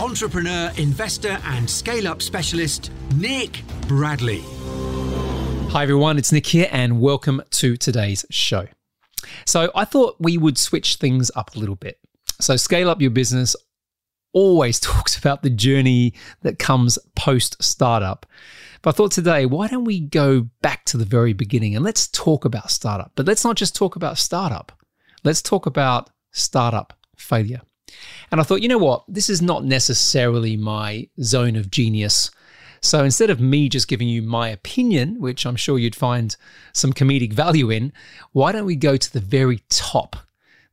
entrepreneur, investor, and scale up specialist, Nick Bradley. Hi, everyone. It's Nick here, and welcome to today's show. So, I thought we would switch things up a little bit. So, Scale Up Your Business always talks about the journey that comes post startup. But I thought today, why don't we go back to the very beginning and let's talk about startup? But let's not just talk about startup, let's talk about startup failure. And I thought, you know what? This is not necessarily my zone of genius. So instead of me just giving you my opinion, which I'm sure you'd find some comedic value in, why don't we go to the very top,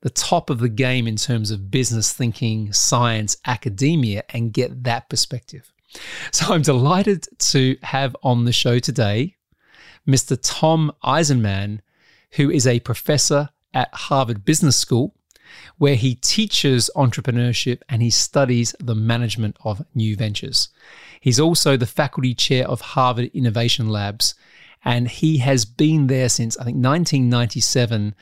the top of the game in terms of business thinking, science, academia, and get that perspective? So I'm delighted to have on the show today Mr. Tom Eisenmann, who is a professor at Harvard Business School where he teaches entrepreneurship and he studies the management of new ventures. He's also the faculty chair of Harvard Innovation Labs, and he has been there since I think 1997,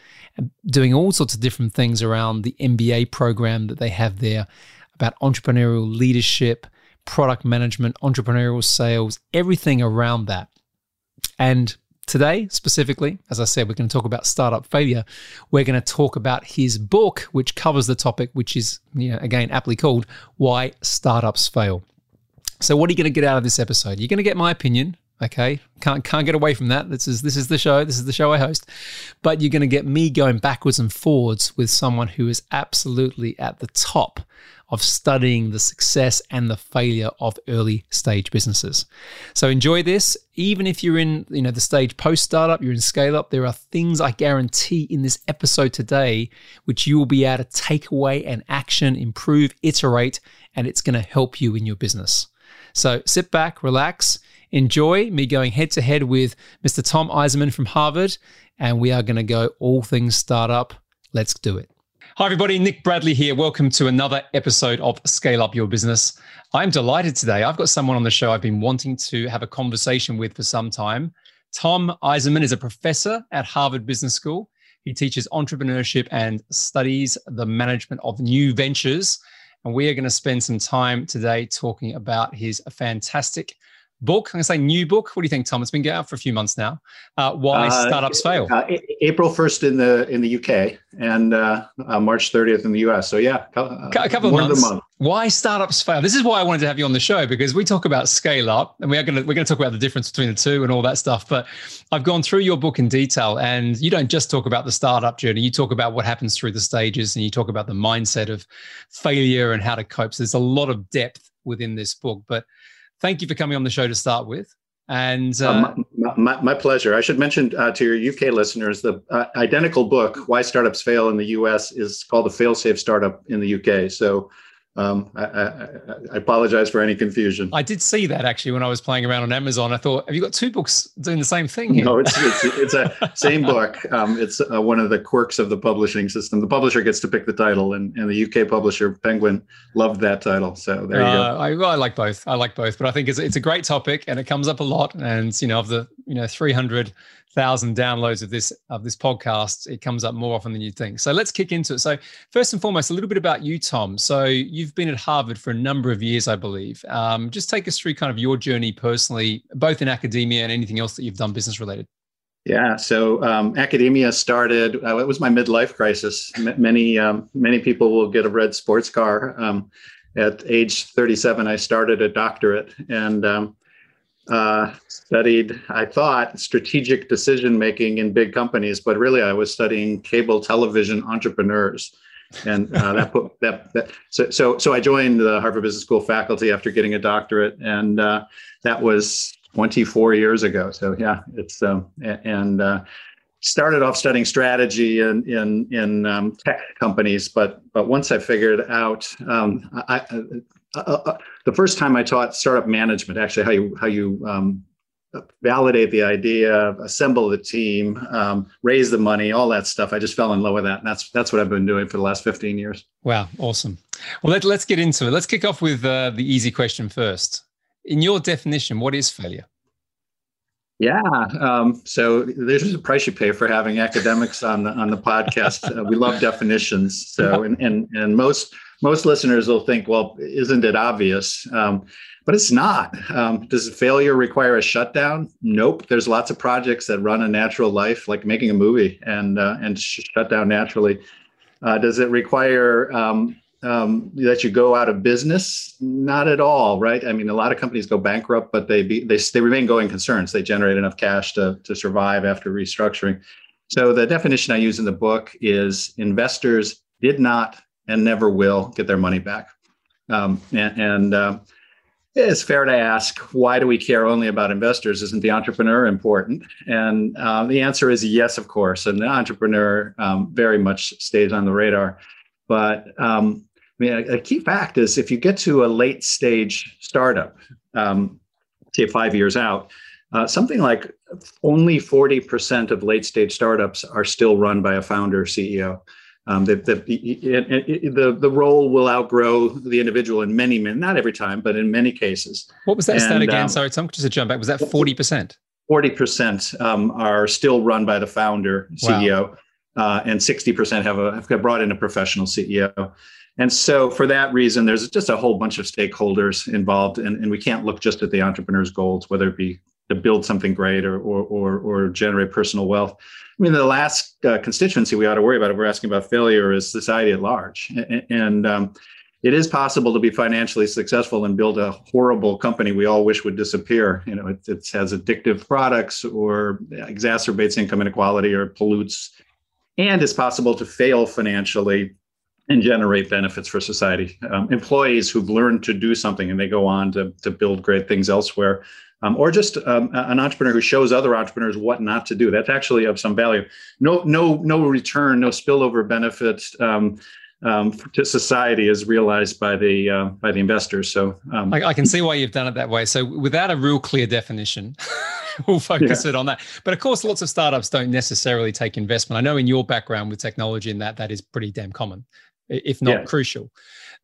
doing all sorts of different things around the MBA program that they have there about entrepreneurial leadership, product management, entrepreneurial sales, everything around that. And Today, specifically, as I said, we're going to talk about startup failure. We're going to talk about his book, which covers the topic, which is, you know, again, aptly called Why Startups Fail. So, what are you going to get out of this episode? You're going to get my opinion. Okay, can't can't get away from that. This is this is the show. This is the show I host. But you're going to get me going backwards and forwards with someone who is absolutely at the top of studying the success and the failure of early stage businesses. So enjoy this. Even if you're in, you know, the stage post startup, you're in scale up, there are things I guarantee in this episode today which you will be able to take away and action, improve, iterate, and it's going to help you in your business. So sit back, relax, enjoy me going head to head with Mr. Tom Eisenmann from Harvard, and we are going to go all things startup. Let's do it. Hi, everybody. Nick Bradley here. Welcome to another episode of Scale Up Your Business. I'm delighted today. I've got someone on the show I've been wanting to have a conversation with for some time. Tom Eisenmann is a professor at Harvard Business School. He teaches entrepreneurship and studies the management of new ventures. And we are going to spend some time today talking about his fantastic book. I'm going to say new book. What do you think, Tom? It's been out for a few months now. Uh, why uh, startups fail? Uh, April 1st in the in the UK and uh, uh, March 30th in the US. So yeah, uh, a couple of months. Month. Why startups fail? This is why I wanted to have you on the show because we talk about scale up, and we are going to we're going to talk about the difference between the two and all that stuff. But I've gone through your book in detail, and you don't just talk about the startup journey. You talk about what happens through the stages, and you talk about the mindset of failure and how to cope. So there's a lot of depth within this book, but thank you for coming on the show to start with. And uh, uh, my, my, my, pleasure. I should mention uh, to your UK listeners the uh, identical book, Why Startups Fail in the US, is called The Failsafe Startup in the UK. So um, I, I, I, apologize for any confusion. I did see that actually when I was playing around on Amazon. I thought, have you got two books doing the same thing here? No, it's it's, it's a same book. Um, it's uh, one of the quirks of the publishing system. The publisher gets to pick the title, and, and the UK publisher Penguin loved that title. So there you uh, go. I, I, like both. I like both, but I think it's it's a great topic, and it comes up a lot. And you know, of the you know 300 thousand downloads of this of this podcast, it comes up more often than you'd think. So let's kick into it. So first and foremost, a little bit about you, Tom. So you've been at Harvard for a number of years, I believe. Um, just take us through kind of your journey personally, both in academia and anything else that you've done business related. Yeah, so um, academia started. Uh, it was my midlife crisis. Many um, many people will get a red sports car. Um, at age 37, I started a doctorate, and um, uh, studied, I thought, strategic decision making in big companies, but really I was studying cable television entrepreneurs. And uh, that put that, that so, so so I joined the Harvard Business School faculty after getting a doctorate, and uh, that was 24 years ago. So yeah, it's um, and uh, started off studying strategy in in in um, tech companies, but but once I figured out um, I, uh, uh, the first time I taught startup management, actually how you how you um, validate the idea, assemble the team, um, raise the money, all that stuff. I just fell in love with that, and that's that's what I've been doing for the last fifteen years. Wow, awesome. Well, let, let's get into it. Let's kick off with uh, the easy question first. In your definition, what is failure? Yeah. Um, so there's a price you pay for having academics on the on the podcast. Uh, we love definitions. So and, and and most most listeners will think, well, isn't it obvious? Um, but it's not. Um, does failure require a shutdown? Nope. There's lots of projects that run a natural life, like making a movie and uh, and shut down naturally. Uh, does it require um, that you go out of business? Not at all, right? I mean, a lot of companies go bankrupt, but they be, they they remain going concerns. They generate enough cash to to survive after restructuring. So the definition I use in the book is investors did not and never will get their money back. Um, and, and uh, it's fair to ask, why do we care only about investors? Isn't the entrepreneur important? And uh, the answer is yes, of course. And the entrepreneur um, very much stays on the radar. But um, mean, a, a, key fact is if you get to a late stage startup, um, say five years out, uh, something like only 40% of late stage startups are still run by a founder CEO. Um, the, the, the, the role will outgrow the individual in many, many, not every time, but in many cases. What was that and, stat again? Um, Sorry, Tom, just to jump back. Was that 40%? 40% um, are still run by the founder, CEO, wow. uh, and 60% have, a, have brought in a professional CEO. And so, for that reason, there's just a whole bunch of stakeholders involved, and, and we can't look just at the entrepreneur's goals, whether it be to build something great or or or, or generate personal wealth. I mean, the last uh, constituency we ought to worry about if we're asking about failure is society at large, and, and um, it is possible to be financially successful and build a horrible company we all wish would disappear. You know, it, it has addictive products or exacerbates income inequality or pollutes, and it's possible to fail financially and generate benefits for society. Um, employees who've learned to do something and they go on to, to build great things elsewhere, um, or just um, an entrepreneur who shows other entrepreneurs what not to do. That's actually of some value. No, no, no return, no spillover benefit um, um to society is realized by the uh, by the investors. So um, I, I, can see why you've done it that way. So without a real clear definition. we'll focus yeah. it on that. But of course, lots of startups don't necessarily take investment. I know in your background with technology and that, that is pretty damn common if not yeah. crucial.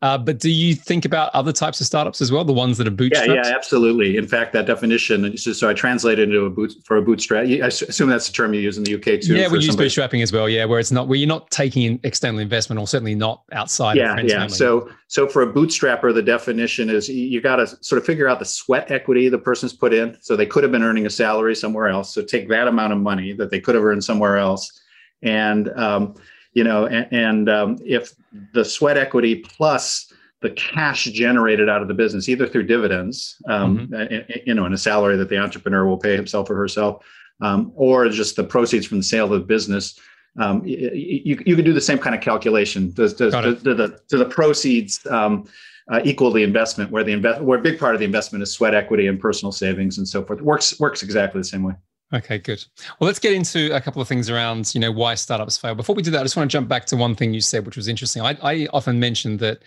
Uh, but do you think about other types of startups as well, the ones that are bootstrapped? Yeah, yeah, absolutely. In fact, that definition, so I translated into a boot for a bootstrap. I assume that's the term you use in the UK too. Yeah, we use somebody. bootstrapping as well. Yeah, where it's not where you're not taking external investment, or certainly not outside. Yeah, yeah. Family. So, so for a bootstrapper, the definition is you got to sort of figure out the sweat equity the person's put in. So they could have been earning a salary somewhere else. So take that amount of money that they could have earned somewhere else, and um, you know, and, and um, if the sweat equity plus the cash generated out of the business, either through dividends, um, mm-hmm. you know, and a salary that the entrepreneur will pay himself or herself, um, or just the proceeds from the sale of the business. Um, you, you, could do the same kind of calculation. Does, does, does, do the, do the proceeds um, uh, equal the investment, where the invest, where a big part of the investment is sweat equity and personal savings and so forth? Works works exactly the same way. Okay, good. Well, let's get into a couple of things around, you know, why startups fail. Before we do that, I just want to jump back to one thing you said, which was interesting. I, I often mention that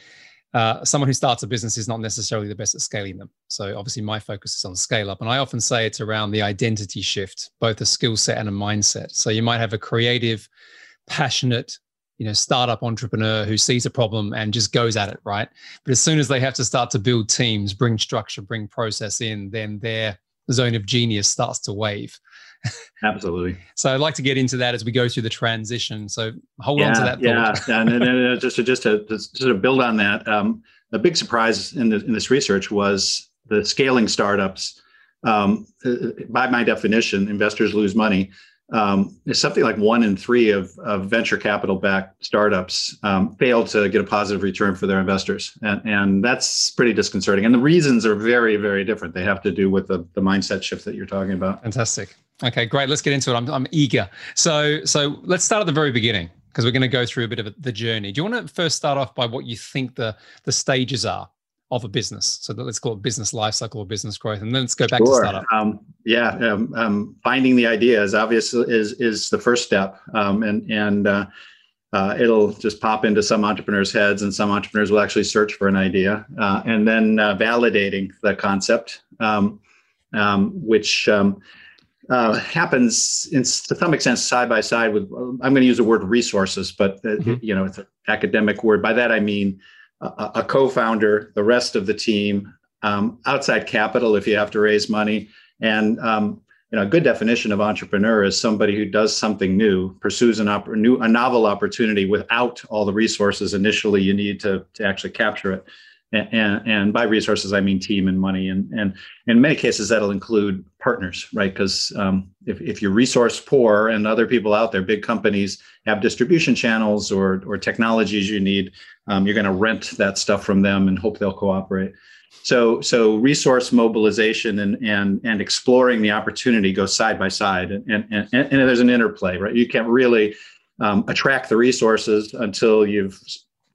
uh, someone who starts a business is not necessarily the best at scaling them. So obviously, my focus is on scale up, and I often say it's around the identity shift, both a skill set and a mindset. So you might have a creative, passionate, you know, startup entrepreneur who sees a problem and just goes at it, right? But as soon as they have to start to build teams, bring structure, bring process in, then their zone of genius starts to wave. Absolutely. so I'd like to get into that as we go through the transition. So hold yeah, on to that. Thought. Yeah, and, and, and, just to just to, just to build on that, um, a big surprise in, the, in this research was the scaling startups. Um, by my definition, investors lose money um, it's something like one in three of, of venture capital backed startups um, fail to get a positive return for their investors. And, and that's pretty disconcerting. And the reasons are very, very different. They have to do with the, the mindset shift that you're talking about. Fantastic. Okay, great. Let's get into it. I'm, I'm eager. So, so let's start at the very beginning because we're going to go through a bit of the journey. Do you want to first start off by what you think the, the stages are of a business. So let's call it business life cycle or business growth, and then let's go back sure. to startup. Um, yeah, um, um, finding the idea is obvious is is the first step, um, and and uh, uh, it'll just pop into some entrepreneurs' heads, and some entrepreneurs will actually search for an idea, uh, and then uh, validating the concept, um, um, which um, uh, happens in, to some extent side by side with. I'm going to use the word resources, but uh, mm-hmm. you know it's an academic word. By that I mean a, a co-founder, the rest of the team, um, outside capital if you have to raise money, and um, you know, a good definition of entrepreneur is somebody who does something new, pursues an op- new, a novel opportunity without all the resources initially you need to, to actually capture it. And, and, by resources, I mean team and money. And, and in many cases, that'll include partners, right? Because um, if, if you're resource poor and other people out there, big companies have distribution channels or, or technologies you need, um, you're going to rent that stuff from them and hope they'll cooperate. So, so resource mobilization and and and exploring the opportunity go side by side, and and and, and there's an interplay, right? You can't really um, attract the resources until you've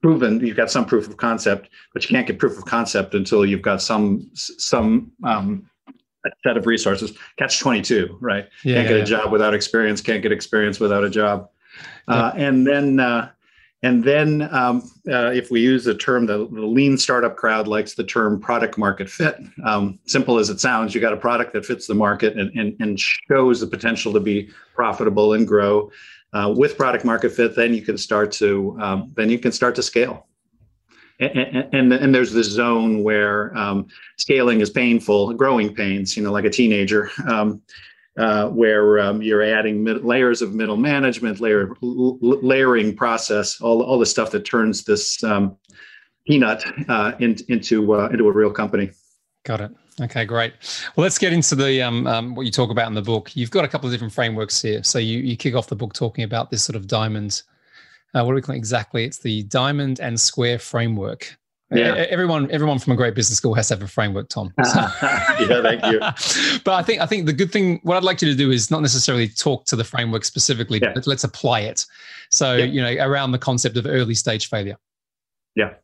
proven you've got some proof of concept, but you can't get proof of concept until you've got some some um, set of resources. Catch twenty two, right? Yeah, can't yeah, get a job without experience. Can't get experience without a job. Uh, and then uh, and then, um, uh, if we use the term, the, the, lean startup crowd likes the term product market fit. Um, simple as it sounds, you got a product that fits the market and, and, and shows the potential to be profitable and grow. Uh, with product market fit, then you can start to um, then you can start to scale. And, and, and there's this zone where um, scaling is painful, growing pains. You know, like a teenager. Um, uh, where um, you're adding mid- layers of middle management, layer l- layering process, all, all the stuff that turns this um, peanut uh, in, into uh, into a real company. Got it. Okay, great. Well, let's get into the um, um, what you talk about in the book. You've got a couple of different frameworks here. So you you kick off the book talking about this sort of diamond. Uh, what do we call it exactly? It's the diamond and square framework. Yeah. Everyone, everyone from a great business school has to have a framework, Tom. So. yeah, thank you. but I think, I think the good thing, what I'd like you to do is not necessarily talk to the framework specifically, yeah. but let's apply it. So, yeah. you know, around the concept of early stage failure. Yeah.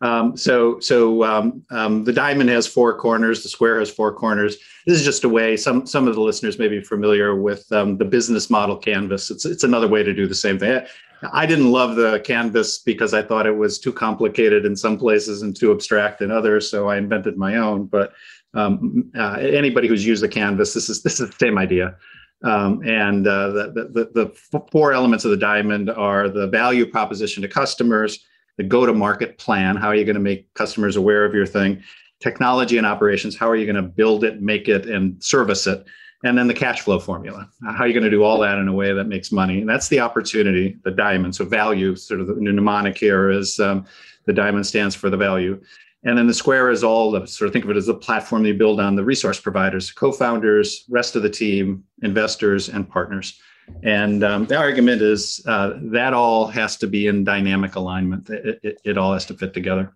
Um, so, so um, um, the diamond has four corners. The square has four corners. This is just a way. Some some of the listeners may be familiar with um, the business model canvas. It's it's another way to do the same thing. I didn't love the canvas because I thought it was too complicated in some places and too abstract in others. So I invented my own. But um, uh, anybody who's used the canvas, this is this is the same idea. Um, and uh, the, the, the four elements of the diamond are the value proposition to customers, the go-to-market plan. How are you going to make customers aware of your thing? Technology and operations. How are you going to build it, make it, and service it? and then the cash flow formula. How are you going to do all that in a way that makes money? And that's the opportunity, the diamond. So value, sort of the mnemonic here is um, the diamond stands for the value. And then the square is all the sort of think of it as a platform you build on the resource providers, co-founders, rest of the team, investors, and partners. And um, the argument is uh, that all has to be in dynamic alignment. It, it, it all has to fit together.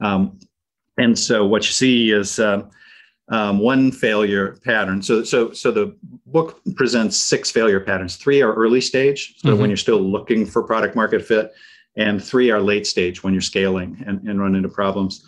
Um, and so what you see is uh, um, one failure pattern. So, so, so the book presents six failure patterns. Three are early stage, so mm-hmm. when you're still looking for product market fit, and three are late stage when you're scaling and, and run into problems.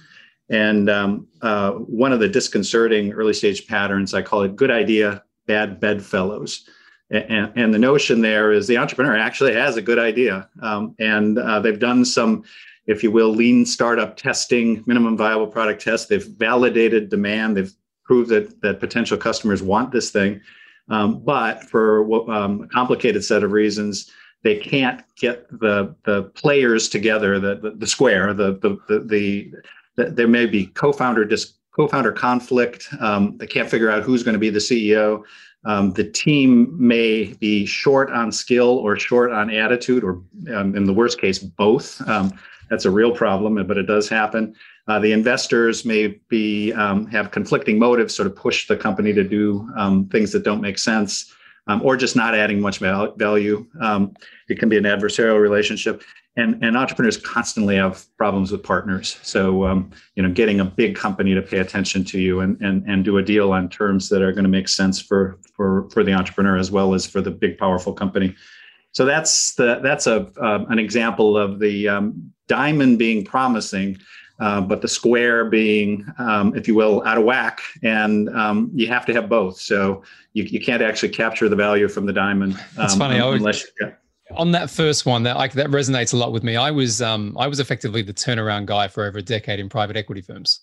And um, uh, one of the disconcerting early stage patterns, I call it good idea, bad bedfellows. And, and the notion there is the entrepreneur actually has a good idea, um, and uh, they've done some if you will, lean startup testing, minimum viable product test. They've validated demand. They've proved that that potential customers want this thing. Um, but for um, a complicated set of reasons, they can't get the the players together, the the, the square, the the the, the, the there may be co-founder dis, co-founder conflict. Um, they can't figure out who's going to be the CEO. Um, the team may be short on skill or short on attitude, or um, in the worst case, both. Um, that's a real problem, but it does happen. Uh, the investors may be um, have conflicting motives, sort of push the company to do um, things that don't make sense, um, or just not adding much value. Um, it can be an adversarial relationship, and and entrepreneurs constantly have problems with partners. So um, you know, getting a big company to pay attention to you and and and do a deal on terms that are going to make sense for for for the entrepreneur as well as for the big powerful company. So that's the that's a uh, an example of the um, diamond being promising uh, but the square being, um, if you will, out of whack. And um, you have to have both. So you, you can't actually capture the value from the diamond. That's um, funny. unless you, on that first one, that like that resonates a lot with me. I was um, I was effectively the turnaround guy for over a decade in private equity firms.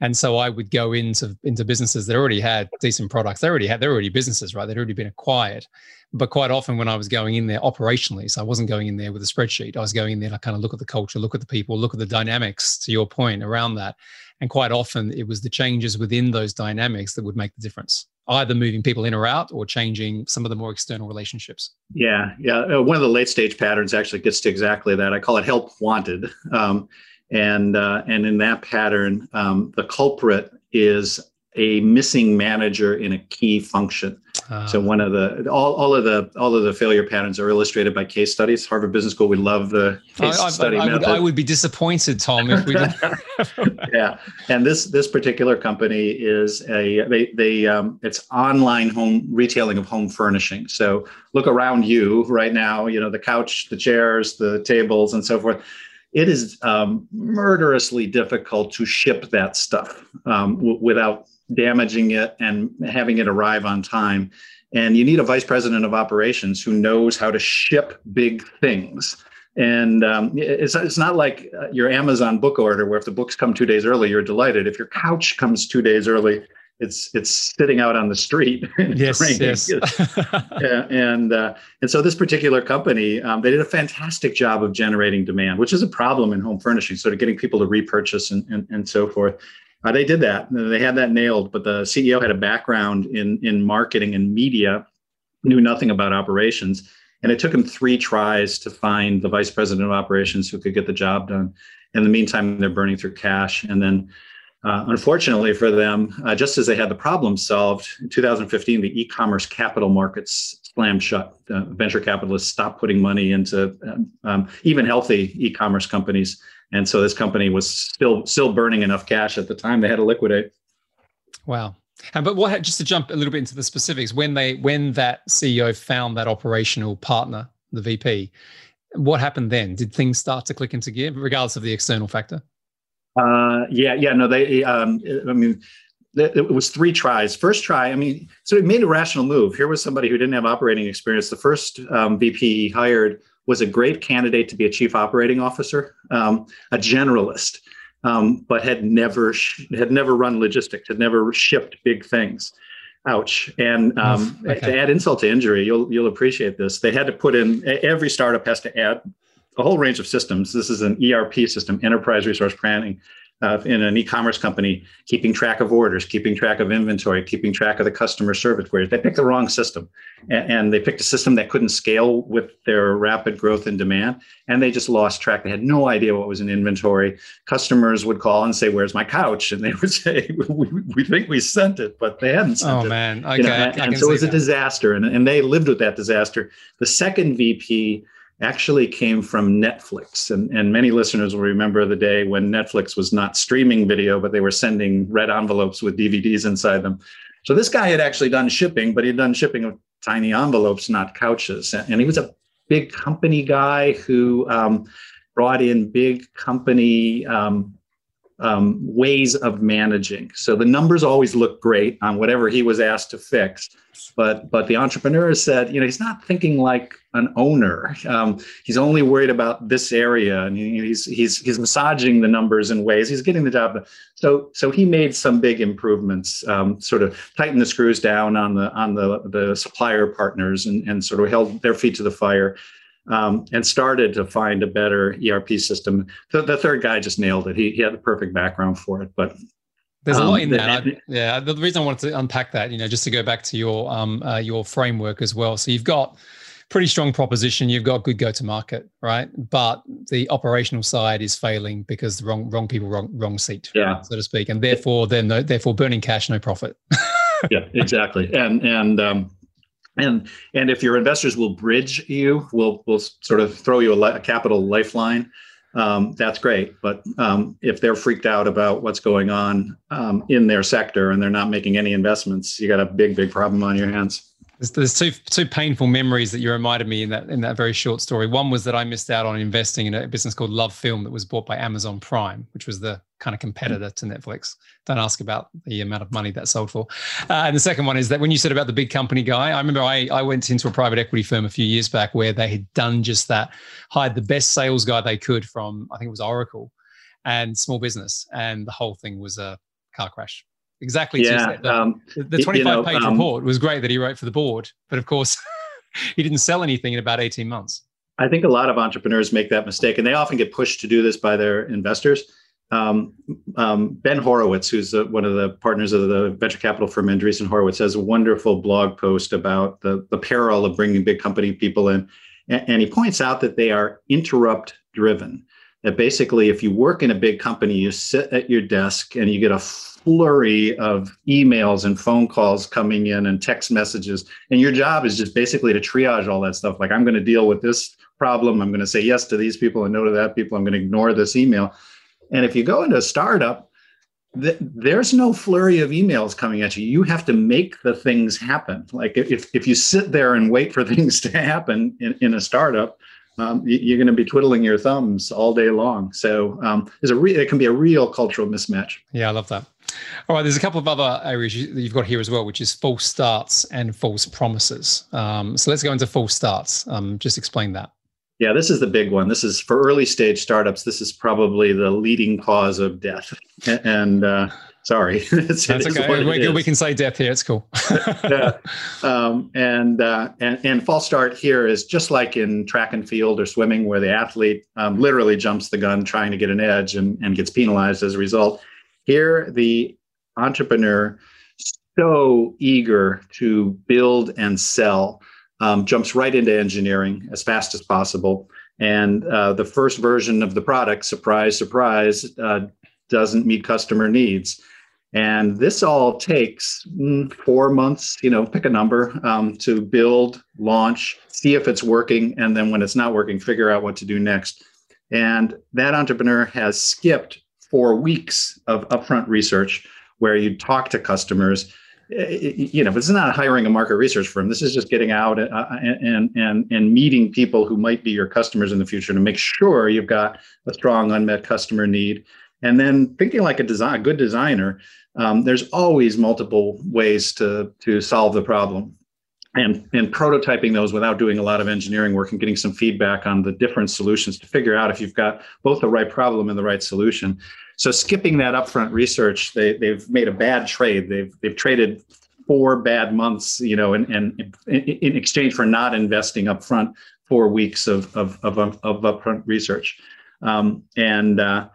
And so I would go into into businesses that already had decent products. They already had they're already businesses, right? They'd already been acquired. But quite often when I was going in there operationally, so I wasn't going in there with a spreadsheet. I was going in there to kind of look at the culture, look at the people, look at the dynamics. To your point around that, and quite often it was the changes within those dynamics that would make the difference, either moving people in or out or changing some of the more external relationships. Yeah, yeah. Uh, one of the late stage patterns actually gets to exactly that. I call it help wanted. Um, and uh, and in that pattern, um, the culprit is a missing manager in a key function. Uh, so one of the all, all of the all of the failure patterns are illustrated by case studies. Harvard Business School, we love the case I, I, study I, method. Would, I would be disappointed, Tom, if we didn't. yeah, and this this particular company is a they they um, it's online home retailing of home furnishing. So look around you right now. You know the couch, the chairs, the tables, and so forth it is um, murderously difficult to ship that stuff um, w- without damaging it and having it arrive on time. And you need a vice president of operations who knows how to ship big things. And um, it's, it's not like uh, your Amazon book order where if the books come two days early, you're delighted. If your couch comes two days early, it's it's sitting out on the street. yes, yes. yeah, and uh, and so this particular company, um, they did a fantastic job of generating demand, which is a problem in home furnishing, sort of getting people to repurchase and and, and so forth. Uh, they did that. They had that nailed, but the CEO had a background in in marketing and media, knew nothing about operations, and it took him three tries to find the vice president of operations who could get the job done. In the meantime, they're burning through cash, and then uh, unfortunately for them, uh, just as they had the problem solved, in 2015, the e commerce capital markets slammed shut. Uh, venture capitalists stopped putting money into um, um, even healthy e commerce companies. And so this company was still still burning enough cash at the time they had to liquidate. Wow. And but what just to jump a little bit into the specifics, when they when that CEO found that operational partner, the VP, what happened then? Did things start to click into gear, regardless of the external factor? Uh, yeah, yeah, no, they. Um, I mean, it was three tries. First try, I mean, so he made a rational move. Here was somebody who didn't have operating experience. The first um, VP he hired was a great candidate to be a chief operating officer, um, a generalist, um, but had never had never run logistics, had never shipped big things. Ouch! And um, okay. to add insult to injury, you'll you'll appreciate this. They had to put in every startup has to add a whole range of systems. This is an ERP system, enterprise resource planning, uh, in an e-commerce company, keeping track of orders, keeping track of inventory, keeping track of the customer service queries. They picked the wrong system, and, and, they picked a system that couldn't scale with their rapid growth in demand, and they just lost track. They had no idea what was in inventory. Customers would call and say, "Where's my couch?" And they would say, "We, we think we sent it, but they hadn't sent oh, it." Oh man, okay. You know, and, and so it was that. a disaster, and, and they lived with that disaster. The second VP actually came from Netflix. And, and many listeners will remember the day when Netflix was not streaming video, but they were sending red envelopes with DVDs inside them. So this guy had actually done shipping, but he'd done shipping of tiny envelopes, not couches. And he was a big company guy who um, brought in big company um, um, ways of managing. So the numbers always look great on whatever he was asked to fix. But but the entrepreneur said, you know, he's not thinking like an owner. Um, he's only worried about this area, and he's he's he's massaging the numbers in ways. He's getting the job. So so he made some big improvements. Um, sort of tightened the screws down on the on the the supplier partners, and and sort of held their feet to the fire um, and started to find a better ERP system. The, the, third guy just nailed it. He, he had the perfect background for it, but there's a lot um, in that. I, yeah, the reason I wanted to unpack that, you know, just to go back to your um, uh, your framework as well. So you've got pretty strong proposition. You've got good go to market, right? But the operational side is failing because the wrong wrong people, wrong wrong seat, yeah. so to speak, and therefore then no, therefore burning cash, no profit. yeah, exactly. And and um, and and if your investors will bridge you will will sort of throw you a, a capital lifeline um, that's great. But um, if they're freaked out about what's going on um, in their sector and they're not making any investments you got a big big problem on your hands There's, there's, two two painful memories that you reminded me in that in that very short story. One was that I missed out on investing in a business called Love Film that was bought by Amazon Prime, which was the kind of competitor to Netflix. Don't ask about the amount of money that sold for. Uh, and the second one is that when you said about the big company guy, I remember I, I went into a private equity firm a few years back where they had done just that, hired the best sales guy they could from I think it was Oracle and small business, and the whole thing was a car crash exactly yeah, um, the, the 25 you know, page um, report was great that he wrote for the board but of course he didn't sell anything in about 18 months. I think a lot of entrepreneurs make that mistake and they often get pushed to do this by their investors. Um, um ben horowitz who's uh, one of the partners of the venture capital firm andreessen horowitz has a wonderful blog post about the, the peril of bringing big company people in and, and he points out that they are interrupt driven. That basically if you work in a big company you sit at your desk and you get a flurry of emails and phone calls coming in and text messages. And your job is just basically to triage all that stuff. Like, I'm going to deal with this problem. I'm going to say yes to these people and no to that people. I'm going to ignore this email. And if you go into a startup, th- there's no flurry of emails coming at you. You have to make the things happen. Like if, if you sit there and wait for things to happen in, in a startup, um, you're going to be twiddling your thumbs all day long. So um, a re- it can be a real cultural mismatch. Yeah, I love that. All right, there's a couple of other areas you, have got here as well, which is false starts and false promises. Um, so let's go into false starts. Um, just explain that. Yeah, this is the big one. This is for early stage startups. This is probably the leading cause of death. And uh, sorry, it's, That's okay. We, we, can say death here. It's cool. yeah. Um, and, uh, and and false start here is just like in track and field or swimming, where the athlete um, literally jumps the gun trying to get an edge and, and gets penalized as a result here, the entrepreneur, so eager to build and sell, um, jumps right into engineering as fast as possible. And uh, the first version of the product, surprise, surprise, uh, doesn't meet customer needs. And this all takes mm, four months, you know, pick a number um, to build, launch, see if it's working. And then when it's not working, figure out what to do next. And that entrepreneur has skipped four weeks of upfront research where you talk to customers. You know this is not hiring a market research firm. This is just getting out uh, and and and meeting people who might be your customers in the future to make sure you've got a strong unmet customer need. And then thinking like a design a good designer um, there's always multiple ways to to solve the problem. And and prototyping those without doing a lot of engineering work and getting some feedback on the different solutions to figure out if you've got both the right problem and the right solution. So skipping that upfront research, they they've made a bad trade. They've they've traded four bad months, you know, and and in, exchange for not investing upfront four weeks of of of, of upfront research. Um, and uh,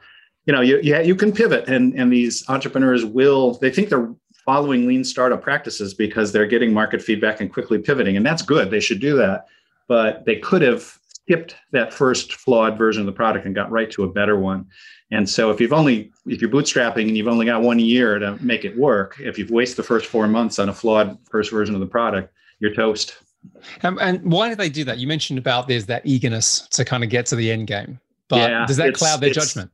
you know, you, you you can pivot, and and these entrepreneurs will. They think they're following lean startup practices because they're getting market feedback and quickly pivoting. And that's good. They should do that. But they could have skipped that first flawed version of the product and got right to a better one. And so if you've only if you're bootstrapping and you've only got one year to make it work, if you've wasted the first four months on a flawed first version of the product, you're toast. Um, and why do they do that? You mentioned about there's that eagerness to kind of get to the end game, but yeah, does that cloud their judgment?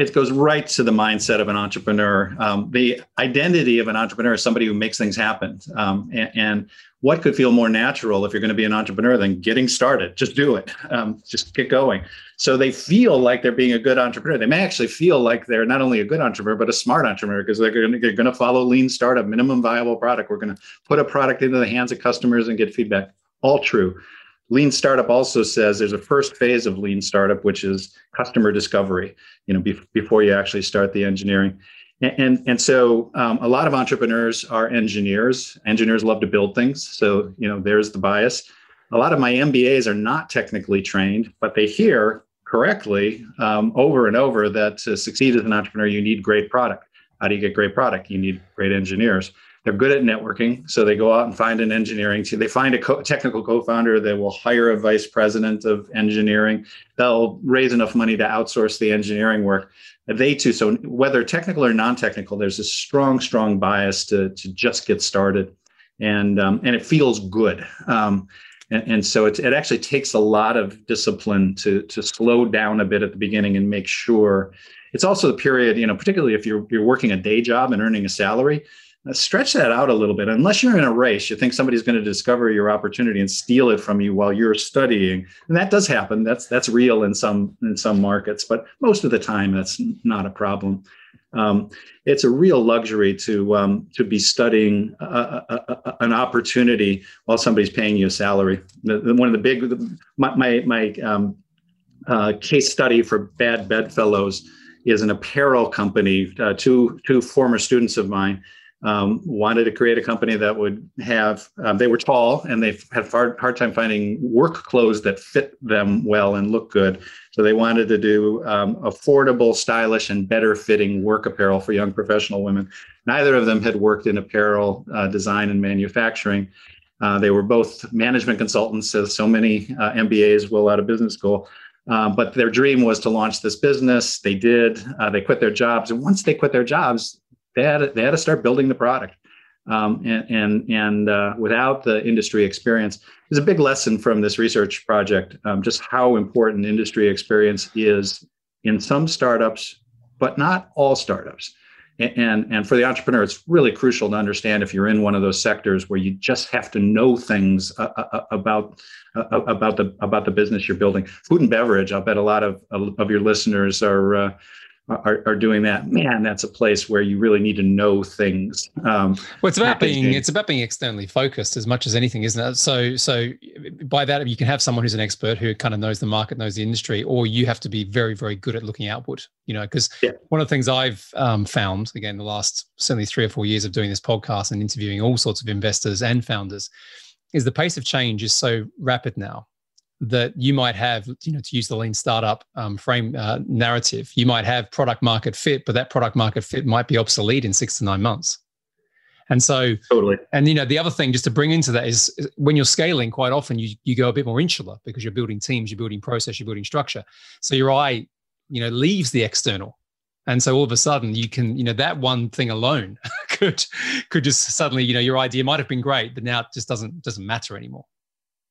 it goes right to the mindset of an entrepreneur. Um, the identity of an entrepreneur is somebody who makes things happen. Um, and, and, what could feel more natural if you're going to be an entrepreneur than getting started? Just do it. Um, just get going. So they feel like they're being a good entrepreneur. They may actually feel like they're not only a good entrepreneur but a smart entrepreneur because they're going to, follow lean startup, minimum viable product. We're going to put a product into the hands of customers and get feedback. All true. Lean startup also says there's a first phase of lean startup, which is customer discovery. You know, be- before you actually start the engineering, and and, and so um, a lot of entrepreneurs are engineers. Engineers love to build things, so you know there's the bias. A lot of my MBAs are not technically trained, but they hear correctly um, over and over that to succeed as an entrepreneur, you need great product. How do you get great product? You need great engineers. They're good at networking so they go out and find an engineering team they find a co- technical co-founder they will hire a vice president of engineering. They'll raise enough money to outsource the engineering work. They too so whether technical or non-technical there's a strong strong bias to, to just get started. And um, and it feels good. Um, and, and so it, it actually takes a lot of discipline to to slow down a bit at the beginning and make sure. It's also the period you know particularly if you're you're working a day job and earning a salary stretch that out a little bit. Unless you're in a race, you think somebody's going to discover your opportunity and steal it from you while you're studying, and that does happen. That's that's real in some in some markets, but most of the time that's not a problem. Um, it's a real luxury to um, to be studying a, a, a, an opportunity while somebody's paying you a salary. The, the, one of the big the, my my, my um, uh, case study for bad bedfellows is an apparel company. Uh, two two former students of mine um, wanted to create a company that would have um, they were tall and they had hard, hard time finding work clothes that fit them well and look good. So they wanted to do um, affordable stylish and better fitting work apparel for young professional women. Neither of them had worked in apparel uh, design and manufacturing. Uh, they were both management consultants as so many uh, mbas will out of business school. Um, but their dream was to launch this business. They did. Uh, they quit their jobs, and once they quit their jobs, they had to, they had to start building the product. Um, and and, and uh, without the industry experience, there's a big lesson from this research project. Um, just how important industry experience is in some startups, but not all startups. And, and for the entrepreneur, it's really crucial to understand if you're in one of those sectors where you just have to know things uh, uh, uh about uh, about the about the business you're building. Food and beverage. I'll bet a lot of of your listeners are uh, are, are doing that, man, that's a place where you really need to know things. Um, well, it's about being it's about being externally focused as much as anything, isn't it? So, so by that you can have someone who's an expert who kind of knows the market, knows the industry, or you have to be very, very good at looking outward. You know, because yeah. one of the things I've um, found again the last certainly three or four years of doing this podcast and interviewing all sorts of investors and founders is the pace of change is so rapid now that you might have, you know, to use the lean startup um, frame uh, narrative, you might have product market fit, but that product market fit might be obsolete in six to nine months. And so, totally. And you know, the other thing just to bring into that is, is when you're scaling, quite often you you go a bit more insular because you're building teams, you're building process, you're building structure. So your eye, you know, leaves the external, and so all of a sudden you can, you know, that one thing alone could could just suddenly, you know, your idea might have been great, but now it just doesn't doesn't matter anymore.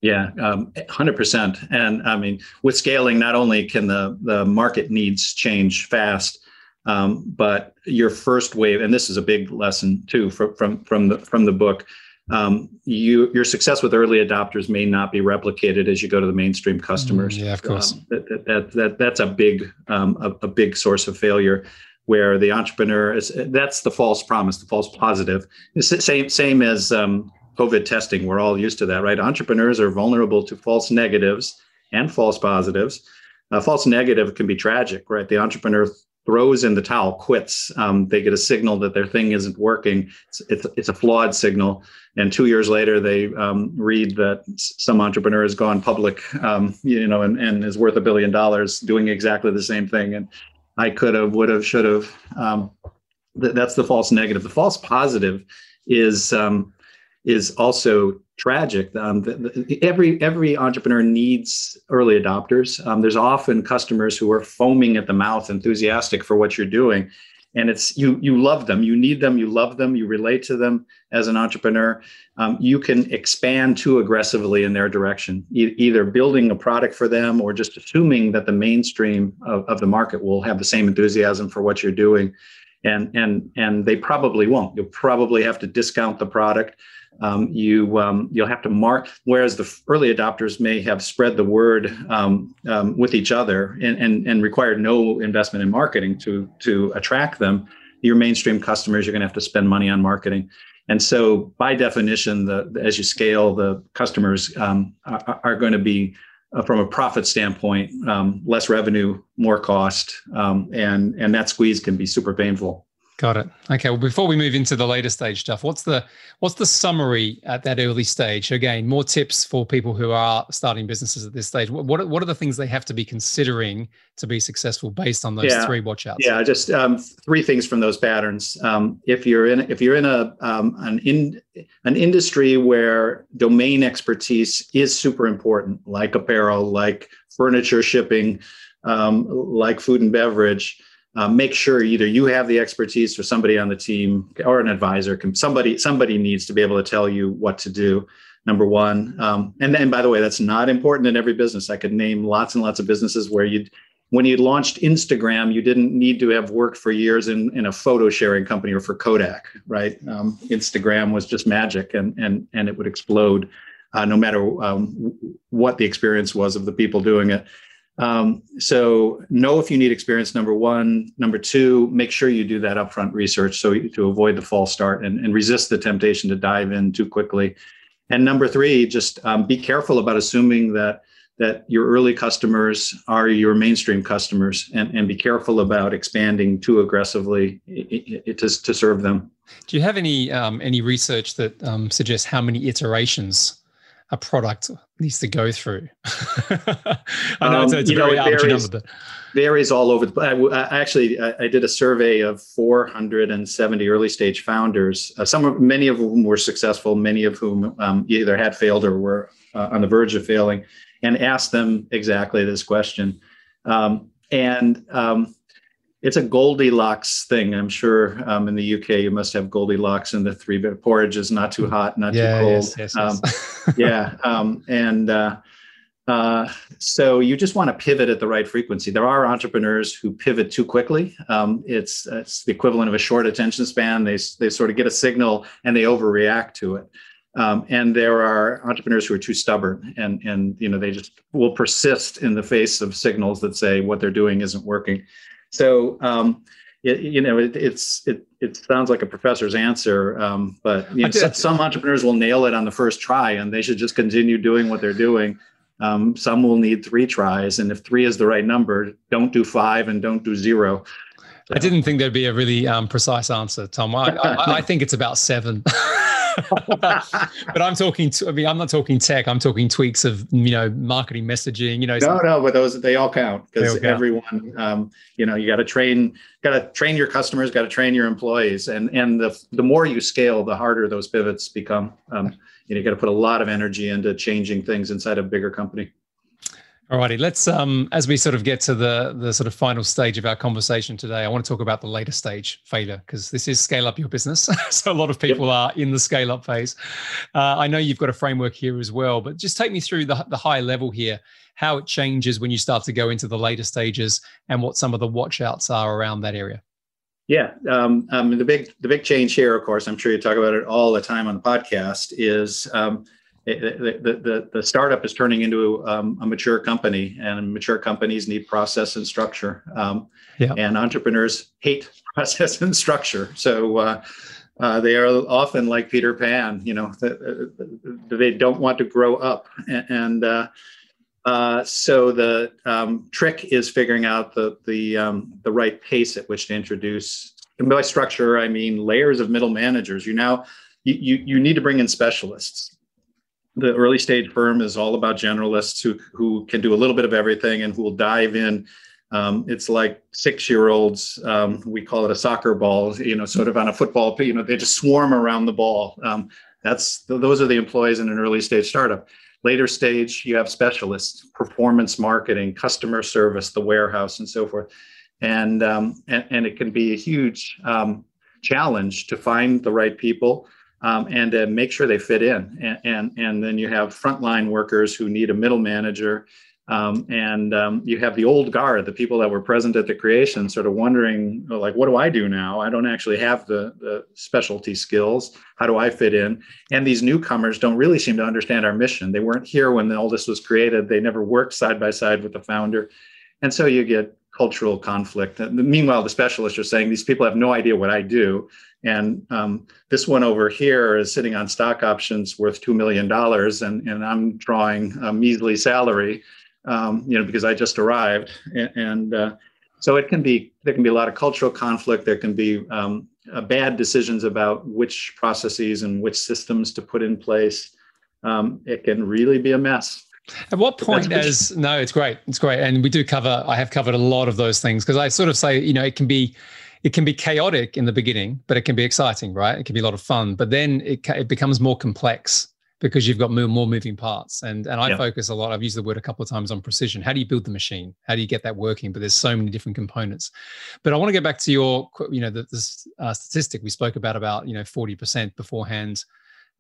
Yeah, um, 100%. And I mean, with scaling, not only can the, the market needs change fast, um, but your first wave, and this is a big lesson too from, from, from, the, from the book, um, you, your success with early adopters may not be replicated as you go to the mainstream customers. Mm, yeah, of course. Um, that, that, that, that's a big, um, a, a big source of failure where the entrepreneur is, that's the false promise, the false positive. It's the same, same as, um, COVID testing. We're all used to that, right? Entrepreneurs are vulnerable to false negatives and false positives. A false negative can be tragic, right? The entrepreneur throws in the towel, quits. Um, they get a signal that their thing isn't working. It's, it's, it's a flawed signal. And two years later, they um, read that some entrepreneur has gone public, um, you know, and, and is worth a billion dollars doing exactly the same thing. And I could have, would have, should have. Um, th- that's the false negative. The false positive is um, is also tragic. Um, the, the, every every entrepreneur needs early adopters. Um, there's often customers who are foaming at the mouth, enthusiastic for what you're doing, and it's you you love them, you need them, you love them, you relate to them as an entrepreneur. Um, you can expand too aggressively in their direction, e- either building a product for them or just assuming that the mainstream of, of the market will have the same enthusiasm for what you're doing. And, and, and they probably won't. You'll probably have to discount the product um, you um, you'll have to mark. Whereas the early adopters may have spread the word um, um, with each other and, and and required no investment in marketing to to attract them. Your mainstream customers, you're going to have to spend money on marketing. And so, by definition, the, as you scale, the customers um, are, are, going to be, uh, from a profit standpoint, um, less revenue, more cost, and and that squeeze can be super painful. Got it. Okay. Well, before we move into the later stage stuff, what's the what's the summary at that early stage? Again, more tips for people who are starting businesses at this stage. What what, what are the things they have to be considering to be successful based on those yeah. three watchouts? Yeah, just um, three things from those patterns. Um, if you're in if you're in a um, an in an industry where domain expertise is super important, like apparel, like furniture shipping, um, like food and beverage uh, make sure either you have the expertise or somebody on the team or an advisor can somebody somebody needs to be able to tell you what to do number one um, and then by the way that's not important in every business i could name lots and lots of businesses where you'd, when you launched Instagram, you didn't need to have worked for years in, in a photo sharing company or for Kodak, right? Um, Instagram was just magic and, and, and it would explode uh, no matter um, what the experience was of the people doing it. Um, so know if you need experience, number one. Number two, make sure you do that upfront research so to avoid the false start and, and resist the temptation to dive in too quickly. And number three, just um, be careful about assuming that that your early customers are your mainstream customers and, and be careful about expanding too aggressively to, to serve them. Do you have any um, any research that um, suggests how many iterations a product needs to go through? I know it's, it's a very know, arbitrary varies, number, but varies all over. The, I, I actually I, I, did a survey of 470 early stage founders. Uh, some, many of whom were successful, many of whom um, either had failed or were uh, on the verge of failing and asked them exactly this question. Um, and um, it's a Goldilocks thing. I'm sure um, in the UK you must have Goldilocks and the three bit porridge is not too hot, not yeah, too cold. Yes, yes, yes. Um, yeah, um, and uh, uh, so you just want to pivot at the right frequency. There are entrepreneurs who pivot too quickly. Um, it's it's the equivalent of a short attention span. They they sort of get a signal and they overreact to it. Um, and there are entrepreneurs who are too stubborn and and you know they just will persist in the face of signals that say what they're doing isn't working so um, it, you know it, it's it it sounds like a professor's answer um, but you know, some, some, entrepreneurs will nail it on the first try and they should just continue doing what they're doing um, some will need three tries and if three is the right number don't do five and don't do zero I didn't think there'd be a really um, precise answer, Tom. I, I, I think it's about seven. but I'm talking. To, I mean, I'm not talking tech. I'm talking tweaks of you know marketing messaging. You know, no, no, but those they all count because everyone. Um, you know, you got to train. Got to train your customers. Got to train your employees. And and the the more you scale, the harder those pivots become. Um, you know, you got to put a lot of energy into changing things inside a bigger company. Alrighty, let's um, as we sort of get to the the sort of final stage of our conversation today, I want to talk about the later stage failure because this is scale up your business. so a lot of people yep. are in the scale up phase. Uh, I know you've got a framework here as well, but just take me through the the high level here, how it changes when you start to go into the later stages, and what some of the watchouts are around that area. Yeah, um, um, the big the big change here, of course, I'm sure you talk about it all the time on the podcast, is um, the, the, the, startup is turning into um, a mature company and mature companies need process and structure. Um, yeah. and entrepreneurs hate process and structure. So uh, uh, they are often like peter pan you know the, they don't want to grow up. And, and uh, uh, so the um, trick is figuring out the the um, the right pace at which to introduce and by structure i mean layers of middle managers. You now you, you, you need to bring in specialists the early stage firm is all about generalists who who can do a little bit of everything and who will dive in. Um, it's like six year olds. Um, we call it a soccer ball. You know, sort of on a football. You know, they just swarm around the ball. Um, that's those are the employees in an early stage startup. Later stage, you have specialists, performance marketing, customer service, the warehouse, and so forth. And um, and, and it can be a huge um, challenge to find the right people um, and to make sure they fit in. And, and, and, then you have frontline workers who need a middle manager. Um, and um, you have the old guard, the people that were present at the creation, sort of wondering, like, what do I do now? I don't actually have the, the specialty skills. How do I fit in? And these newcomers don't really seem to understand our mission. They weren't here when all this was created. They never worked side by side with the founder. And so you get cultural conflict. Meanwhile, the specialists are saying these people have no idea what I do. And um, this one over here is sitting on stock options worth $2 million, and, and I'm drawing a measly salary, um, you know, because I just arrived. And, and uh, so it can be, there can be a lot of cultural conflict. There can be um, uh, bad decisions about which processes and which systems to put in place. Um, it can really be a mess. At what point as no, it's great. It's great. And we do cover, I have covered a lot of those things because I sort of say, you know, it can be, it can be chaotic in the beginning, but it can be exciting, right? It can be a lot of fun, but then it, it becomes more complex because you've got more, more moving parts. And and I yeah. focus a lot. I've used the word a couple of times on precision. How do you build the machine? How do you get that working? But there's so many different components. But I want to get back to your, you know, the, the uh, statistic we spoke about about you know 40% beforehand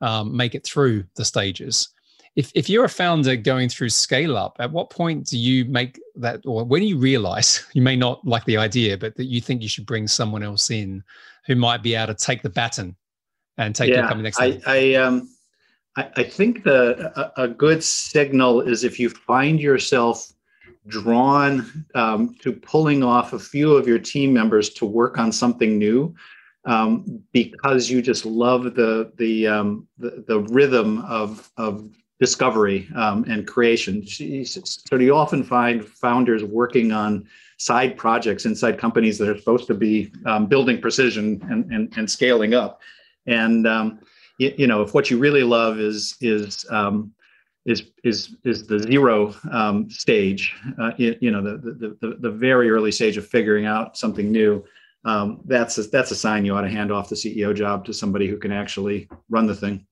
um, make it through the stages. If, if you're a founder going through scale up, at what point do you make that, or when do you realize you may not like the idea, but that you think you should bring someone else in who might be able to take the baton and take yeah, your company next level? I, I, um, I, I think the a, a, good signal is if you find yourself drawn um, to pulling off a few of your team members to work on something new um, because you just love the the, um, the, the rhythm of of discovery um, and creation. So you often find founders working on side projects inside companies that are supposed to be um, building precision and, and, and scaling up. And um, you, you, know, if what you really love is is um, is is is the zero um, stage, uh, you, you, know, the, the the the very early stage of figuring out something new. Um, that's a, that's a sign you ought to hand off the CEO job to somebody who can actually run the thing.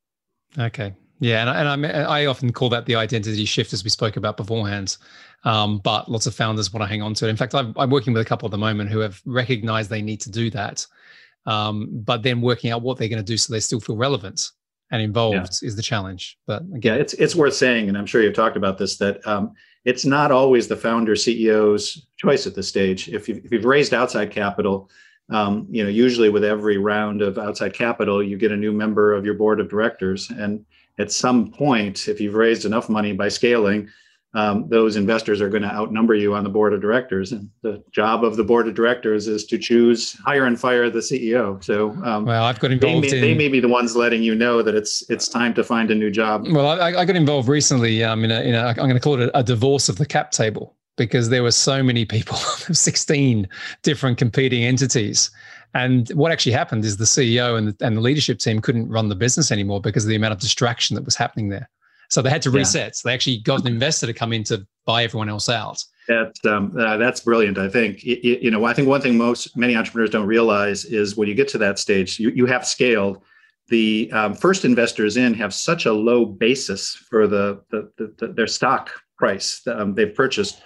Okay, yeah, and, and I, I often call that the identity shift, as we spoke about beforehand. Um, but lots of founders want to hang on to it. In fact, I'm, I'm, working with a couple at the moment who have recognized they need to do that, um, but then working out what they're going to do so they still feel relevant and involved yeah. is the challenge. But again, yeah, it's it's worth saying, and I'm sure you've talked about this that um, it's not always the founder CEO's choice at this stage. If you've, if you've raised outside capital, um, you know, usually with every round of outside capital, you get a new member of your board of directors, and at some point, if you've raised enough money by scaling, um, those investors are going to outnumber you on the board of directors. And the job of the board of directors is to choose, hire, and fire the CEO. So, um, well, I've got involved. They may, in, they may be the ones letting you know that it's it's time to find a new job. Well, I, I got involved recently. Um, in a, in a, I'm going to call it a, divorce of the cap table because there were so many people, 16 different competing entities and what actually happened is the CEO and the, and the leadership team couldn't run the business anymore because of the amount of distraction that was happening there. So they had to reset. Yeah. So they actually got an investor to come in to buy everyone else out. That's um, uh, that's brilliant. I think it, it, you know. I think one thing most many entrepreneurs don't realize is when you get to that stage, you you have scaled. The um, first investors in have such a low basis for the, the, the, the their stock price um, they've purchased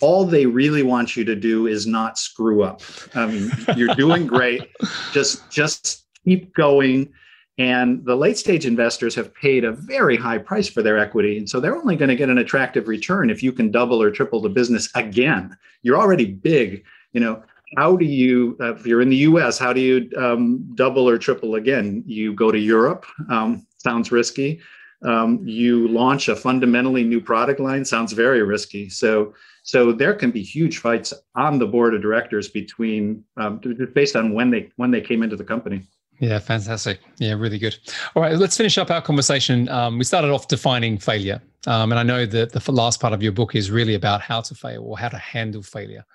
all they really want you to do is not screw up. I mean, you're doing great. Just just keep going. And the late stage investors have paid a very high price for their equity. And so they're only going to get an attractive return if you can double or triple the business again. You're already big. You know, how do you, uh, if you're in the US, how do you um, double or triple again? You go to Europe, um, sounds risky. Um, you launch a fundamentally new product line, sounds very risky. So so there can be huge fights on the board of directors between um, based on when they when they came into the company. Yeah, fantastic. Yeah, really good. All right, let's finish up our conversation. Um, we started off defining failure, um, and I know that the last part of your book is really about how to fail or how to handle failure.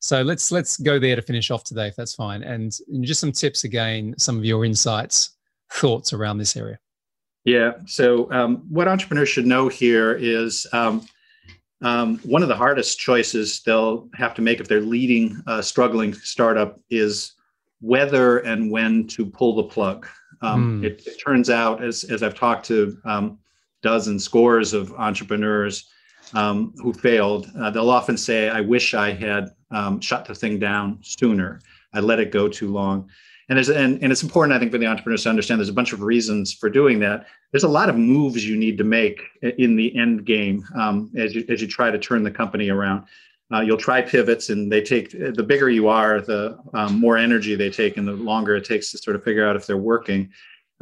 So let's let's go there to finish off today, if that's fine. And just some tips again, some of your insights, thoughts around this area. Yeah. So um, what entrepreneurs should know here is um, um, one of the hardest choices they'll have to make if they're leading a struggling startup is whether and when to pull the plug. Um, mm. it, it, turns out, as, as I've talked to um, dozens, scores of entrepreneurs um, who failed, uh, they'll often say, I wish I had um, shut the thing down sooner. I let it go too long and there's and, and it's important i think for the entrepreneurs to understand there's a bunch of reasons for doing that. There's a lot of moves you need to make in the end game um, as you as you try to turn the company around. Uh, you'll try pivots and they take the bigger you are the um, more energy they take and the longer it takes to sort of figure out if they're working.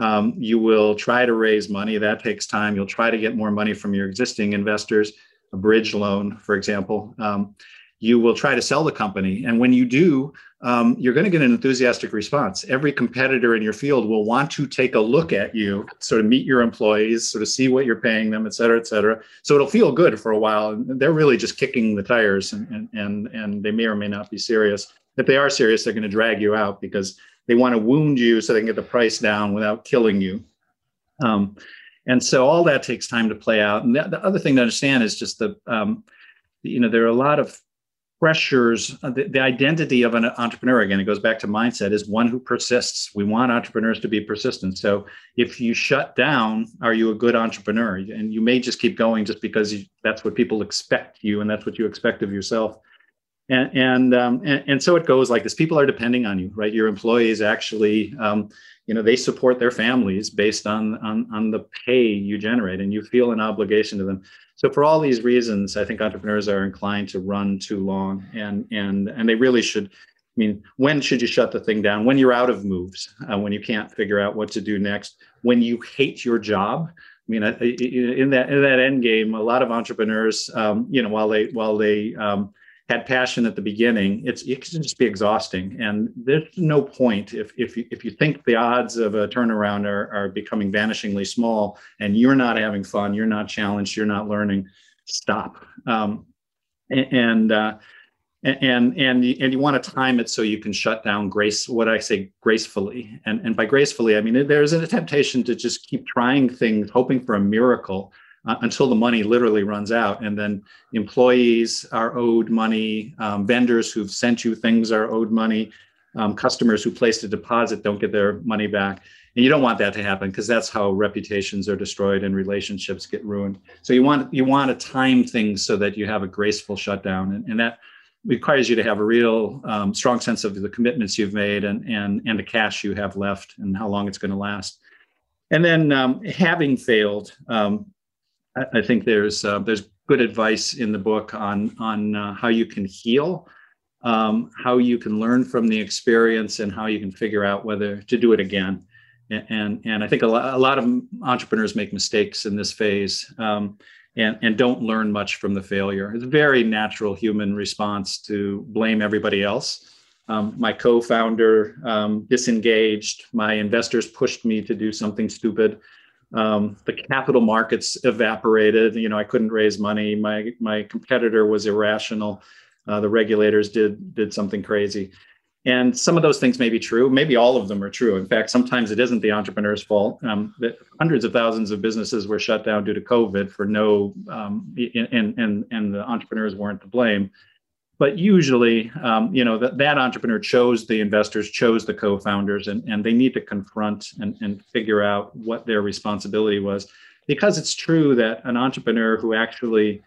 Um, you will try to raise money. That takes time. You'll try to get more money from your existing investors. A bridge loan for example. Um, you will try to sell the company. And when you do, um, you're going to get an enthusiastic response. Every competitor in your field will want to take a look at you, sort of meet your employees, sort of see what you're paying them, et cetera, et cetera. So it'll feel good for a while. And they're really just kicking the tires and, and, and, and they may or may not be serious. If they are serious, they're going to drag you out because they want to wound you so they can get the price down without killing you. Um, and so all that takes time to play out. And the, the other thing to understand is just the, um, you know, there are a lot of pressures uh, the, the, identity of an entrepreneur again it goes back to mindset is one who persists. We want entrepreneurs to be persistent. So if you shut down are you a good entrepreneur? And you may just keep going just because you, that's what people expect you and that's what you expect of yourself. And and, um, and, and so it goes like this. People are depending on you right? Your employees actually um, you know they support their families based on on on the pay you generate and you feel an obligation to them so for all these reasons i think entrepreneurs are inclined to run too long and and and they really should I mean, when should you shut the thing down? When you're out of moves, uh, when you can't figure out what to do next, when you hate your job. I mean, in that in that end game, a lot of entrepreneurs, um, you know, while they while they um, had passion at the beginning, it's it can just be exhausting, and there's no point if if you, if you think the odds of a turnaround are are becoming vanishingly small, and you're not having fun, you're not challenged, you're not learning, stop. Um, and uh, and and and you want to time it so you can shut down grace what i say gracefully. And and by gracefully i mean there's a temptation to just keep trying things hoping for a miracle uh, until the money literally runs out. And then employees are owed money um, vendors who've sent you things are owed money um, customers who placed a deposit don't get their money back. And you don't want that to happen because that's how reputations are destroyed and relationships get ruined. So you want you want to time things so that you have a graceful shutdown. And, and that requires you to have a real um, strong sense of the commitments you've made and and and the cash you have left and how long it's going to last. And then um, having failed, um, I, think there's uh, there's good advice in the book on on uh, how you can heal, um, how you can learn from the experience, and how you can figure out whether to do it again. And and, and I think a lot, a lot of entrepreneurs make mistakes in this phase. Um, and, and don't learn much from the failure. It's a very natural human response to blame everybody else. Um, my co-founder um, disengaged. My investors pushed me to do something stupid. Um, the capital markets evaporated. You know, I couldn't raise money. My my competitor was irrational. Uh, the regulators did did something crazy. And some of those things may be true. Maybe all of them are true. In fact, sometimes it isn't the entrepreneur's fault. Um, hundreds of thousands of businesses were shut down due to COVID for no, um, and, and, and the entrepreneurs weren't to blame. But usually, um, you know, that, that entrepreneur chose the investors, chose the co-founders, and, and they need to confront and, and figure out what their responsibility was. Because it's true that an entrepreneur who actually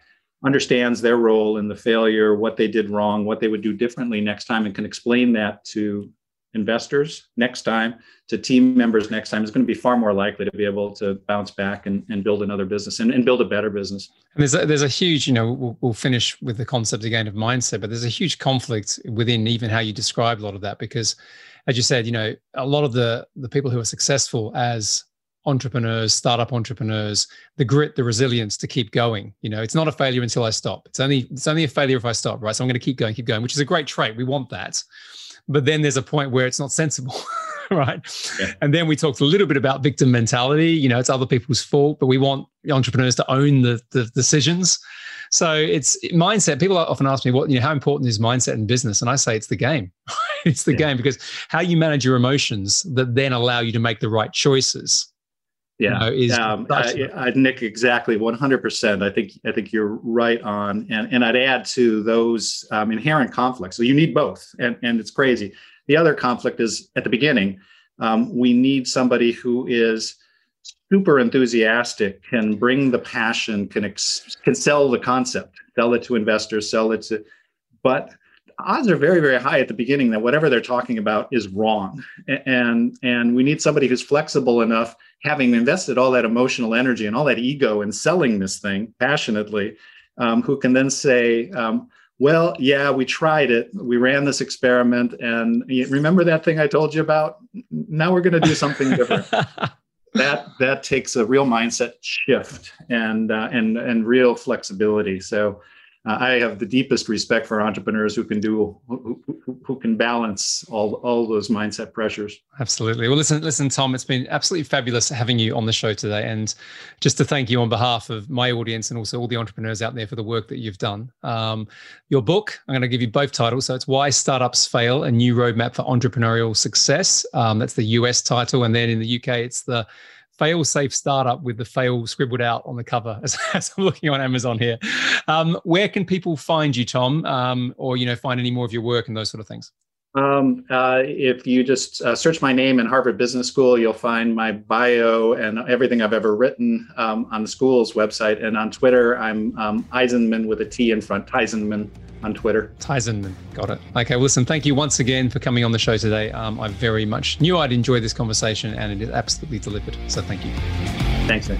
understands their role in the failure, what they did wrong, what they would do differently next time, and can explain that to investors next time, to team members next time, is going to be far more likely to be able to bounce back and, and build another business and, and build a better business. And there's a, there's a huge, you know, we'll, we'll finish with the concept again of mindset, but there's a huge conflict within even how you describe a lot of that because, as you said, you know, a lot of the the people who are successful as entrepreneurs, startup entrepreneurs, the grit, the resilience to keep going. You know, it's not a failure until I stop. It's only it's only a failure if I stop, right? So I'm going to keep going, keep going, which is a great trait. We want that. But then there's a point where it's not sensible. right. Yeah. And then we talked a little bit about victim mentality. You know, it's other people's fault, but we want entrepreneurs to own the, the decisions. So it's mindset. People often ask me, what, you know, how important is mindset in business? And I say it's the game. it's the yeah. game because how you manage your emotions that then allow you to make the right choices yeah, you know, um, I, I, Nick, exactly, one hundred percent. I think I think you're right on, and and I'd add to those um, inherent conflicts. So you need both, and and it's crazy. The other conflict is at the beginning. Um, we need somebody who is super enthusiastic, can bring the passion, can ex- can sell the concept, sell it to investors, sell it to, but odds are very very high at the beginning that whatever they're talking about is wrong and and we need somebody who's flexible enough having invested all that emotional energy and all that ego in selling this thing passionately, um, who can then say, um, well, yeah, we tried it. We ran this experiment. And remember that thing I told you about? Now we're going to do something different. that that takes a real mindset shift and uh, and and real flexibility. So uh, I have the deepest respect for entrepreneurs who can do who, who, who, can balance all all those mindset pressures. Absolutely. Well, listen, listen, Tom. It's been absolutely fabulous having you on the show today, and just to thank you on behalf of my audience and also all the entrepreneurs out there for the work that you've done. Um, your book, I'm going to give you both titles. So it's Why Startups Fail: A New Roadmap for Entrepreneurial Success. Um, that's the US title, and then in the UK, it's the fail safe startup with the fail scribbled out on the cover as, as I'm looking on Amazon here. Um, where can people find you, Tom, um, or you know find any more of your work and those sort of things? Um, uh, if you just uh, search my name in Harvard Business School, you'll find my bio and everything I've ever written um, on the school's website. And on Twitter, I'm um, Eisenmann with a T in front, Eisenmann on Twitter. Eisenmann, got it. Okay, well, listen, thank you once again for coming on the show today. Um, I very much knew I'd enjoy this conversation, and it absolutely delivered. So thank you. Thanks, Nick.